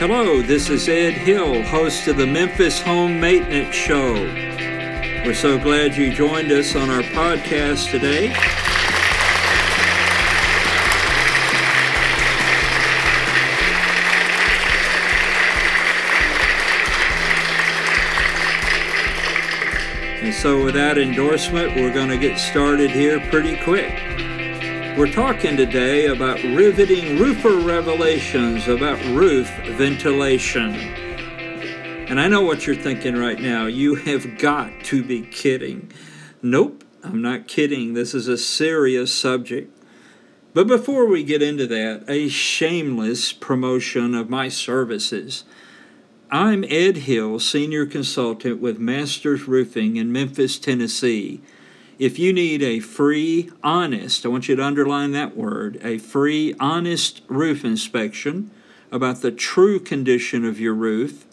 Hello, this is Ed Hill, host of the Memphis Home Maintenance Show. We're so glad you joined us on our podcast today. And so, with that endorsement, we're going to get started here pretty quick. We're talking today about riveting roofer revelations about roof ventilation. And I know what you're thinking right now. You have got to be kidding. Nope, I'm not kidding. This is a serious subject. But before we get into that, a shameless promotion of my services. I'm Ed Hill, Senior Consultant with Masters Roofing in Memphis, Tennessee. If you need a free, honest, I want you to underline that word, a free, honest roof inspection about the true condition of your roof,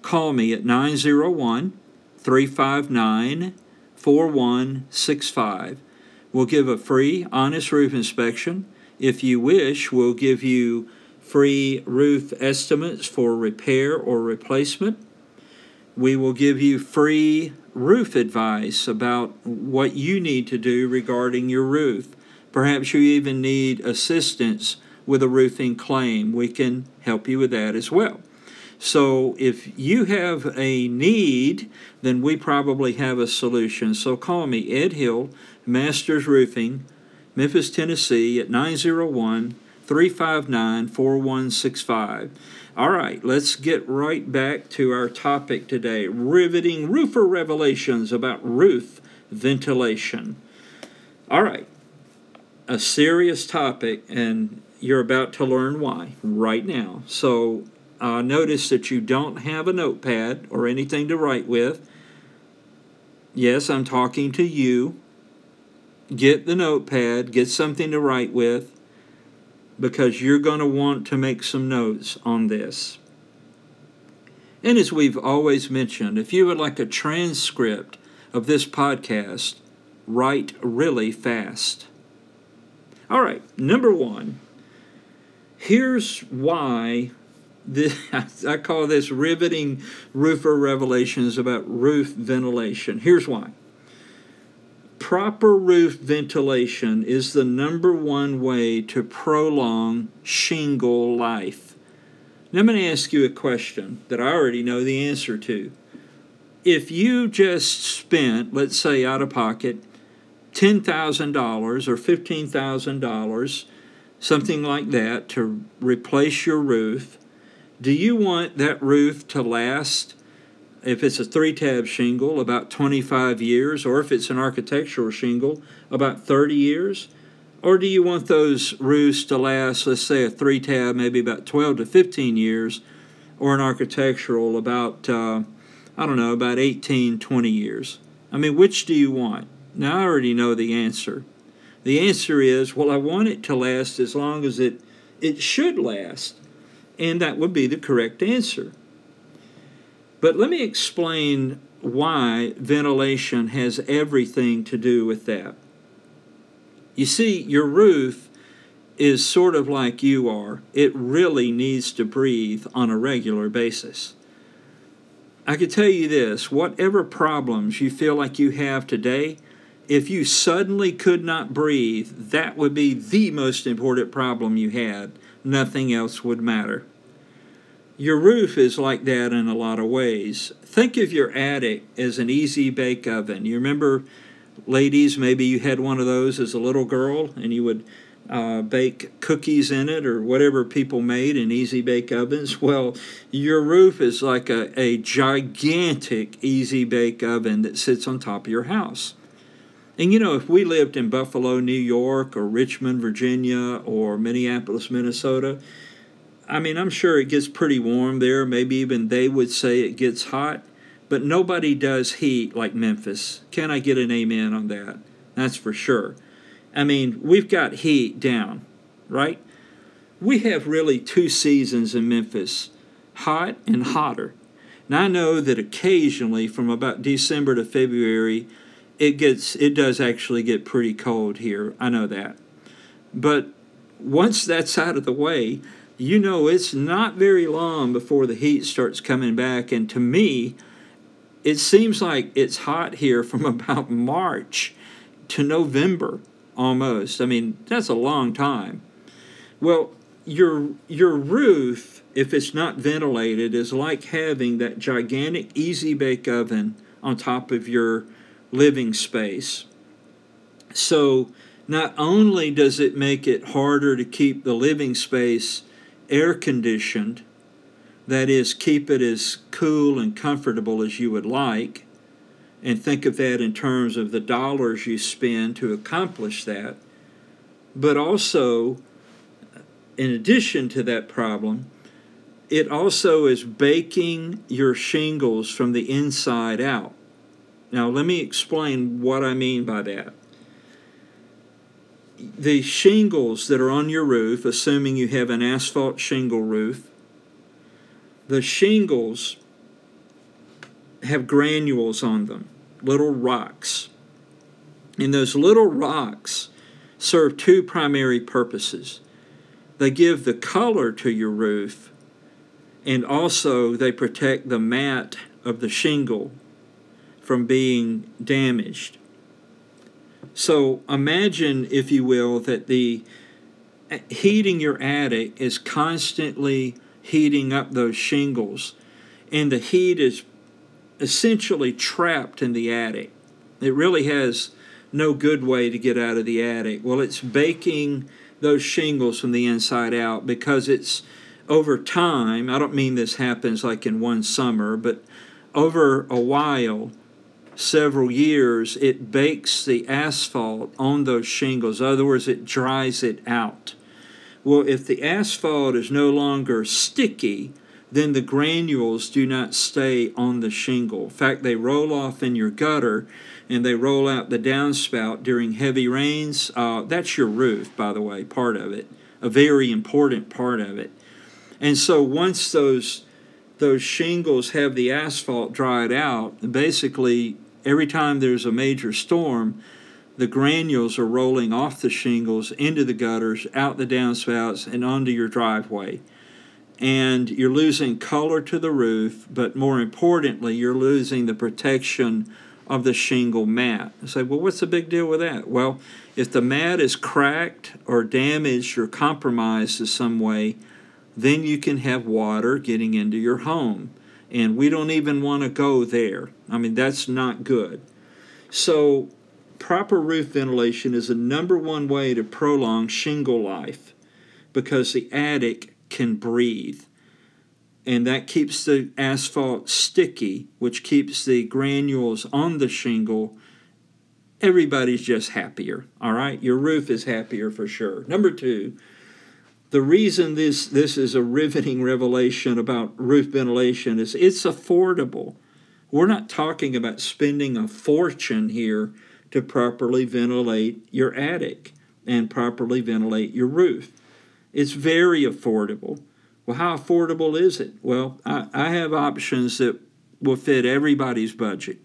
call me at 901 359 4165. We'll give a free, honest roof inspection. If you wish, we'll give you free roof estimates for repair or replacement. We will give you free roof advice about what you need to do regarding your roof. Perhaps you even need assistance with a roofing claim. We can help you with that as well. So if you have a need, then we probably have a solution. So call me, Ed Hill, Masters Roofing, Memphis, Tennessee, at 901 359 4165. All right, let's get right back to our topic today riveting roofer revelations about roof ventilation. All right, a serious topic, and you're about to learn why right now. So, uh, notice that you don't have a notepad or anything to write with. Yes, I'm talking to you. Get the notepad, get something to write with because you're going to want to make some notes on this. And as we've always mentioned, if you would like a transcript of this podcast, write really fast. All right, number one, here's why this, I call this riveting roofer revelations about roof ventilation. Here's why proper roof ventilation is the number one way to prolong shingle life. Now, I'm going to ask you a question that I already know the answer to. If you just spent, let's say out of pocket, $10,000 or $15,000, something like that, to replace your roof, do you want that roof to last if it's a three tab shingle, about 25 years, or if it's an architectural shingle, about 30 years? Or do you want those roofs to last, let's say a three tab, maybe about 12 to 15 years, or an architectural about, uh, I don't know, about 18, 20 years? I mean, which do you want? Now, I already know the answer. The answer is, well, I want it to last as long as it, it should last. And that would be the correct answer. But let me explain why ventilation has everything to do with that. You see, your roof is sort of like you are, it really needs to breathe on a regular basis. I can tell you this whatever problems you feel like you have today, if you suddenly could not breathe, that would be the most important problem you had. Nothing else would matter. Your roof is like that in a lot of ways. Think of your attic as an easy bake oven. You remember, ladies, maybe you had one of those as a little girl and you would uh, bake cookies in it or whatever people made in easy bake ovens. Well, your roof is like a, a gigantic easy bake oven that sits on top of your house. And you know, if we lived in Buffalo, New York, or Richmond, Virginia, or Minneapolis, Minnesota, I mean, I'm sure it gets pretty warm there. Maybe even they would say it gets hot, but nobody does heat like Memphis. Can I get an amen on that? That's for sure. I mean, we've got heat down, right? We have really two seasons in Memphis hot and hotter. Now I know that occasionally from about December to February it gets it does actually get pretty cold here. I know that. But once that's out of the way, you know it's not very long before the heat starts coming back. And to me, it seems like it's hot here from about March to November almost. I mean, that's a long time. Well, your your roof, if it's not ventilated, is like having that gigantic easy bake oven on top of your living space. So not only does it make it harder to keep the living space air conditioned, that is, keep it as cool and comfortable as you would like, and think of that in terms of the dollars you spend to accomplish that, but also, in addition to that problem, it also is baking your shingles from the inside out. Now, let me explain what I mean by that the shingles that are on your roof, assuming you have an asphalt shingle roof, the shingles have granules on them, little rocks. And those little rocks serve two primary purposes. They give the color to your roof, and also they protect the mat of the shingle from being damaged. So imagine, if you will, that the heating your attic is constantly heating up those shingles, and the heat is essentially trapped in the attic. It really has no good way to get out of the attic. Well, it's baking those shingles from the inside out because it's over time. I don't mean this happens like in one summer, but over a while, several years, it bakes the asphalt on those shingles. In other words, it dries it out. Well, if the asphalt is no longer sticky, then the granules do not stay on the shingle. In fact, they roll off in your gutter and they roll out the downspout during heavy rains. Uh, that's your roof, by the way, part of it, a very important part of it. And so once those those shingles have the asphalt dried out, basically every time there's a major storm, the granules are rolling off the shingles into the gutters, out the downspouts, and onto your driveway. And you're losing color to the roof, but more importantly, you're losing the protection of the shingle mat. I say, well, what's the big deal with that? Well, if the mat is cracked or damaged or compromised in some way, then you can have water getting into your home and we don't even want to go there. I mean, that's not good. So, proper roof ventilation is the number one way to prolong shingle life because the attic can breathe. And that keeps the asphalt sticky, which keeps the granules on the shingle. Everybody's just happier, all right? Your roof is happier for sure. Number two, the reason this this is a riveting revelation about roof ventilation is it's affordable. We're not talking about spending a fortune here to properly ventilate your attic and properly ventilate your roof. It's very affordable. Well, how affordable is it? Well, I, I have options that will fit everybody's budget.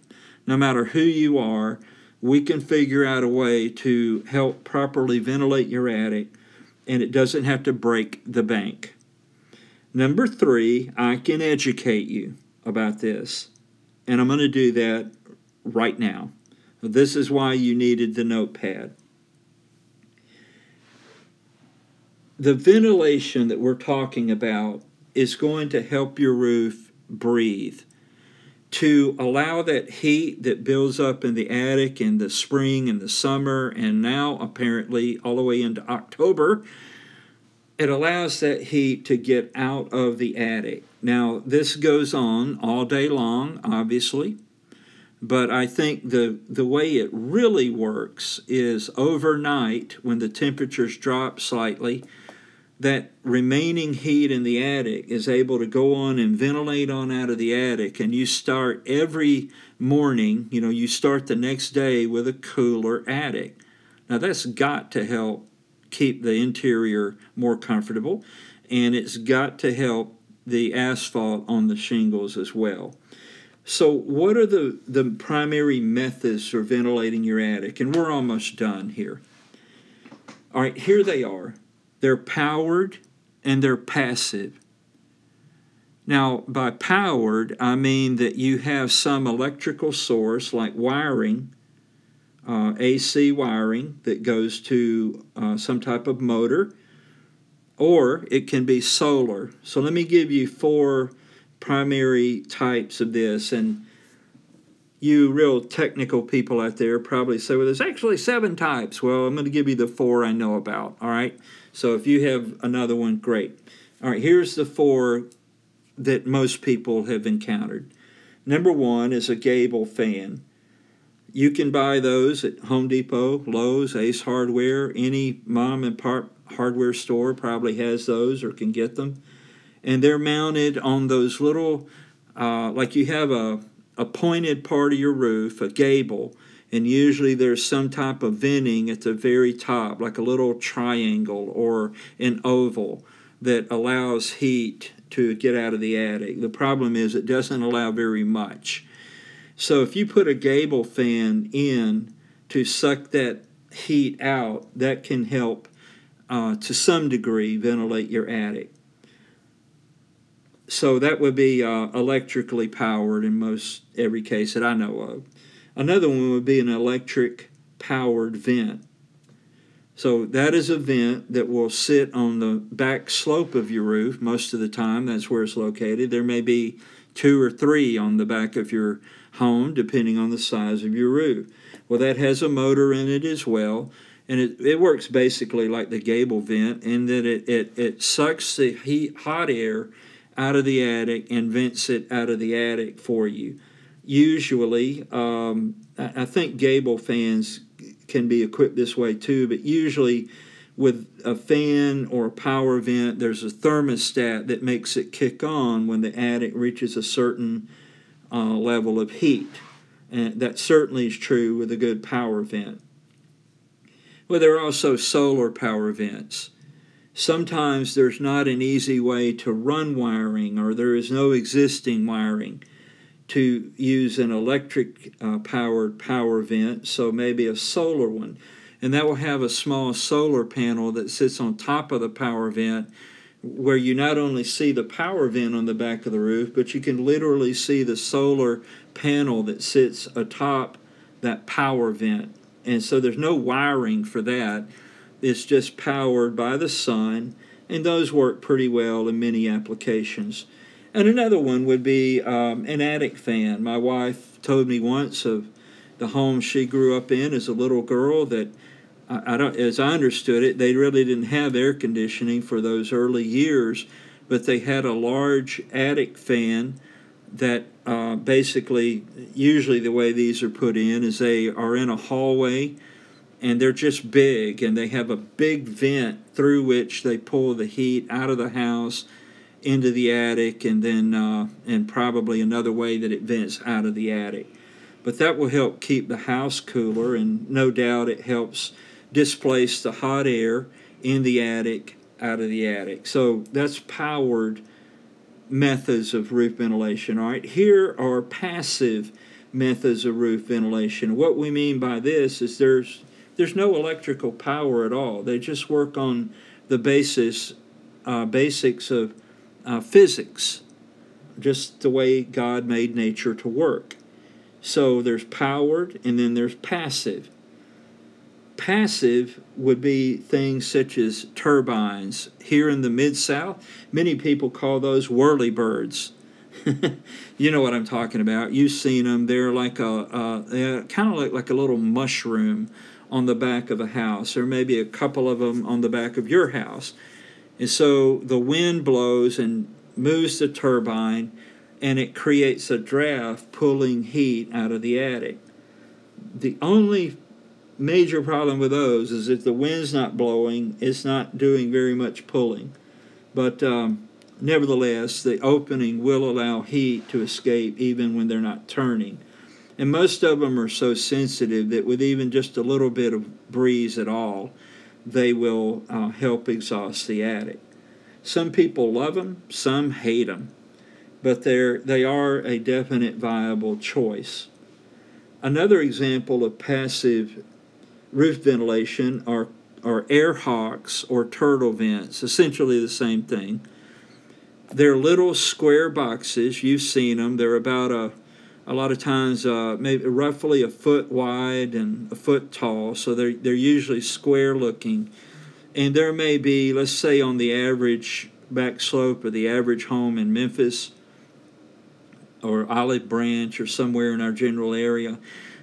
No matter who you are, we can figure out a way to help properly ventilate your attic and it doesn't have to break the bank. Number three, I can educate you about this, and I'm going to do that right now. This is why you needed the notepad. The ventilation that we're talking about is going to help your roof breathe to allow that heat that builds up in the attic in the spring and the summer, and now apparently all the way into October, it allows that heat to get out of the attic. Now, this goes on all day long, obviously, but I think the, the way it really works is overnight when the temperatures drop slightly that remaining heat in the attic is able to go on and ventilate on out of the attic and you start every morning you know you start the next day with a cooler attic. Now that's got to help keep the interior more comfortable and it's got to help the asphalt on the shingles as well. So what are the, the primary methods for ventilating your attic? And we're almost done here. All right here they are they're powered and they're passive. Now, by powered, I mean that you have some electrical source like wiring, uh, AC wiring that goes to uh, some type of motor, or it can be solar. So, let me give you four primary types of this. And you real technical people out there probably say, well, there's actually seven types. Well, I'm going to give you the four I know about. All right. So if you have another one, great. All right. Here's the four that most people have encountered. Number one is a gable fan. You can buy those at Home Depot, Lowe's, Ace Hardware, any mom and pop hardware store probably has those or can get them. And they're mounted on those little, uh, like you have a a pointed part of your roof, a gable, and usually there's some type of venting at the very top, like a little triangle or an oval that allows heat to get out of the attic. The problem is it doesn't allow very much. So if you put a gable fan in to suck that heat out, that can help uh, to some degree ventilate your attic so that would be uh, electrically powered in most every case that I know of. Another one would be an electric powered vent. So that is a vent that will sit on the back slope of your roof most of the time. That's where it's located. There may be two or three on the back of your home, depending on the size of your roof. Well, that has a motor in it as well, and it, it works basically like the gable vent in that it, it, it sucks the heat, hot air out of the attic and vents it out of the attic for you. Usually, um, I think gable fans can be equipped this way too, but usually with a fan or a power vent, there's a thermostat that makes it kick on when the attic reaches a certain uh, level of heat. And that certainly is true with a good power vent. Well, there are also solar power vents sometimes there's not an easy way to run wiring or there is no existing wiring to use an electric uh, powered power vent, so maybe a solar one. And that will have a small solar panel that sits on top of the power vent where you not only see the power vent on the back of the roof, but you can literally see the solar panel that sits atop that power vent. And so there's no wiring for that it's just powered by the sun, and those work pretty well in many applications. And another one would be um, an attic fan. My wife told me once of the home she grew up in as a little girl that I, I don't, as I understood it, they really didn't have air conditioning for those early years, but they had a large attic fan that uh, basically, usually the way these are put in is they are in a hallway and they're just big and they have a big vent through which they pull the heat out of the house into the attic and then uh, and probably another way that it vents out of the attic. But that will help keep the house cooler and no doubt it helps displace the hot air in the attic out of the attic. So that's powered methods of roof ventilation. All right here are passive methods of roof ventilation. What we mean by this is there's there's no electrical power at all. They just work on the basis, uh, basics of uh, physics, just the way God made nature to work. So there's powered and then there's passive. Passive would be things such as turbines. Here in the Mid South, many people call those whirlybirds. you know what I'm talking about. You've seen them. They're like a, a kind of like, like a little mushroom on the back of a house, or maybe a couple of them on the back of your house. And so the wind blows and moves the turbine, and it creates a draft pulling heat out of the attic. The only major problem with those is if the wind's not blowing, it's not doing very much pulling. But um, nevertheless, the opening will allow heat to escape even when they're not turning. And most of them are so sensitive that with even just a little bit of breeze at all, they will uh, help exhaust the attic. Some people love them, some hate them, but they're, they are a definite viable choice. Another example of passive roof ventilation are, are air hawks or turtle vents, essentially the same thing. They're little square boxes. You've seen them. They're about a, a lot of times uh, maybe roughly a foot wide and a foot tall. So they're they're usually square looking, and there may be, let's say, on the average back slope of the average home in Memphis or Olive Branch or somewhere in our general area,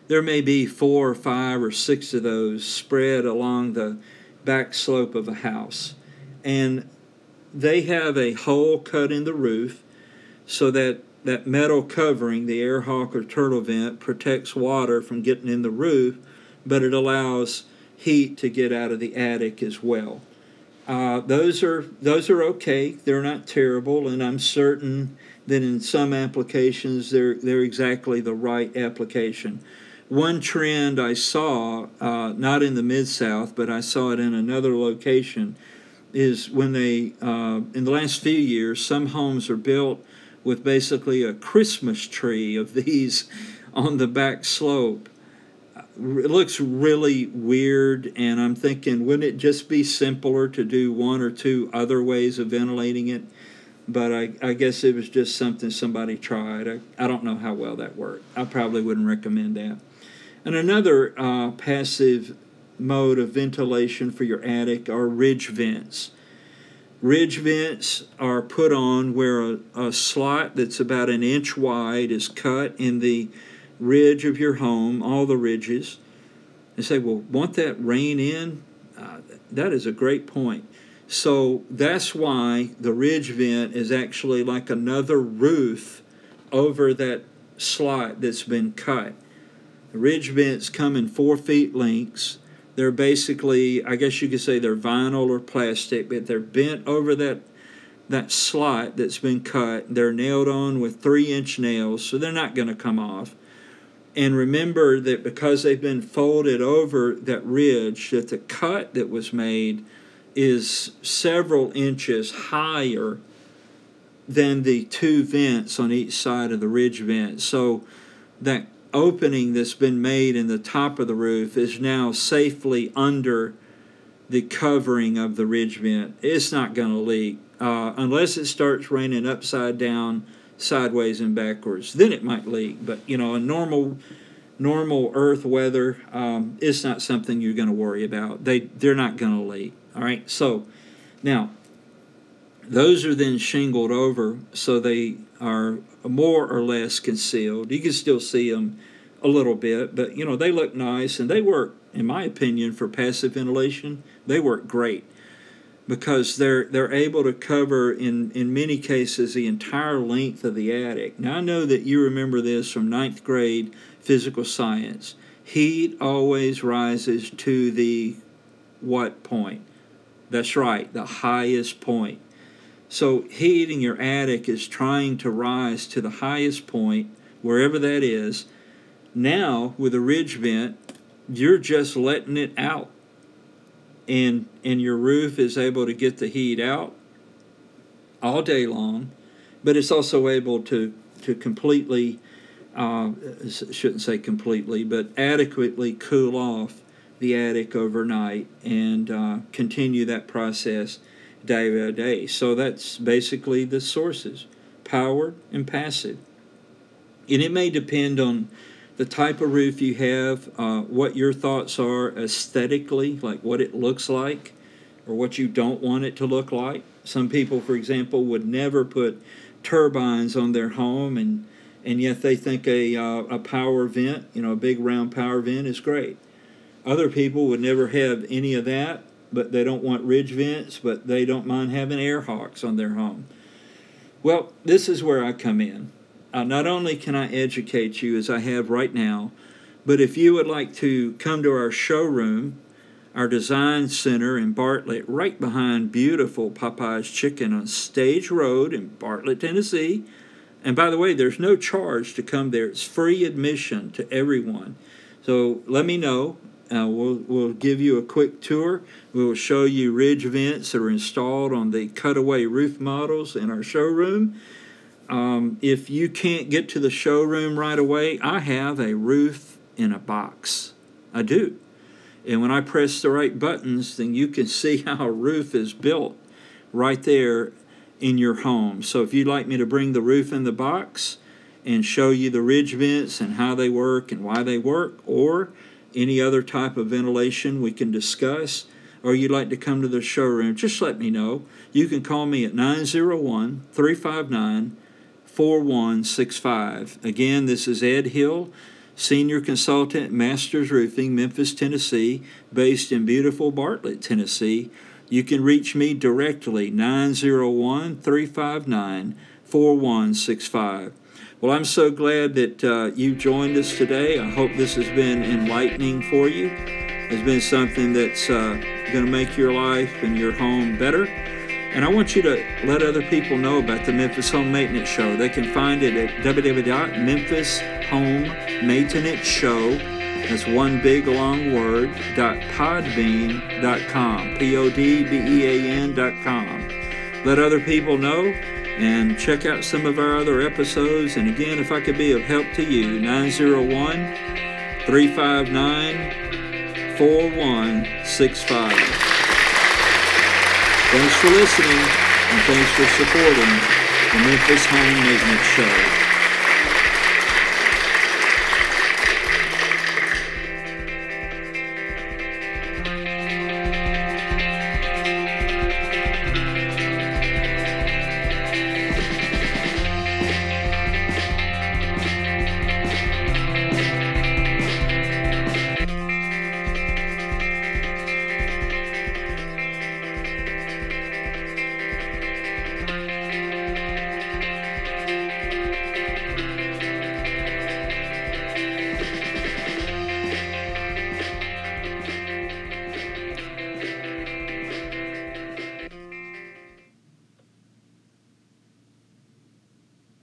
there may be four or five or six of those spread along the back slope of a house. And they have a hole cut in the roof so that that metal covering, the air hawk or turtle vent, protects water from getting in the roof, but it allows heat to get out of the attic as well. Uh, those are those are okay. They're not terrible, and I'm certain that in some applications they're they're exactly the right application. One trend I saw, uh, not in the mid South, but I saw it in another location, is when they uh, in the last few years some homes are built with basically a Christmas tree of these on the back slope. It looks really weird and i'm thinking wouldn't it just be simpler to do one or two other ways of ventilating it? But i, I guess it was just something somebody tried. I, I don't know how well that worked. I probably wouldn't recommend that. And another uh, passive mode of ventilation for your attic are ridge vents ridge vents are put on where a, a slot that's about an inch wide is cut in the ridge of your home, all the ridges, and say, well, want that rain in? Uh, that is a great point. So that's why the ridge vent is actually like another roof over that slot that's been cut. The ridge vents come in four feet lengths. They're basically, I guess you could say they're vinyl or plastic, but they're bent over that that slot that's been cut. They're nailed on with three inch nails, so they're not going to come off. And remember that because they've been folded over that ridge, that the cut that was made is several inches higher than the two vents on each side of the ridge vent. So that opening that's been made in the top of the roof is now safely under the covering of the ridge vent. It's not going to leak uh, unless it starts raining upside down sideways and backwards. Then it might leak. But you know, a normal normal Earth weather, um, it's not something you're going to worry about. They they're not going to leak. All right. So now those are then shingled over, so they are more or less concealed. You can still see them a little bit, but you know they look nice and they work, in my opinion, for passive ventilation. They work great because they're they're able to cover in in many cases the entire length of the attic. Now I know that you remember this from ninth grade physical science. Heat always rises to the what point? That's right, the highest point. So heat in your attic is trying to rise to the highest point, wherever that is. Now with a ridge vent, you're just letting it out and and your roof is able to get the heat out all day long, but it's also able to to completely uh, shouldn't say completely, but adequately cool off the attic overnight and uh, continue that process day by day. So that's basically the sources powered and passive. And it may depend on the type of roof you have, uh, what your thoughts are aesthetically, like what it looks like, or what you don't want it to look like. Some people, for example, would never put turbines on their home, and and yet they think a uh, a power vent, you know, a big round power vent is great. Other people would never have any of that, but they don't want ridge vents, but they don't mind having air hawks on their home. Well, this is where I come in not only can I educate you as I have right now, but if you would like to come to our showroom, our design center in Bartlett, right behind beautiful Popeye's Chicken on Stage Road in Bartlett, Tennessee. And by the way, there's no charge to come there, it's free admission to everyone. So let me know. Uh, we'll, we'll give you a quick tour. We will show you ridge vents that are installed on the cutaway roof models in our showroom. Um, if you can't get to the showroom right away, I have a roof in a box. I do. And when I press the right buttons, then you can see how a roof is built right there in your home. So if you'd like me to bring the roof in the box and show you the ridge vents and how they work and why they work, or any other type of ventilation we can discuss, or you'd like to come to the showroom, just let me know. You can call me at 901 359 4165. Again, this is Ed Hill, Senior Consultant, Masters Roofing, Memphis, Tennessee, based in beautiful Bartlett, Tennessee. You can reach me directly, 901 359 4165. Well, I'm so glad that uh, you joined us today. I hope this has been enlightening for you. It's been something that's uh, going to make your life and your home better. And I want you to let other people know about the Memphis Home Maintenance Show. They can find it at www.memphishomemaintenanceshow. That's one big long word, dot podbean.com, P-O-D-B-E-A-N dot com. Let other people know and check out some of our other episodes. And again, if I could be of help to you, 901 359 4165. Thanks for listening and thanks for supporting the Memphis Home Maintenance Show.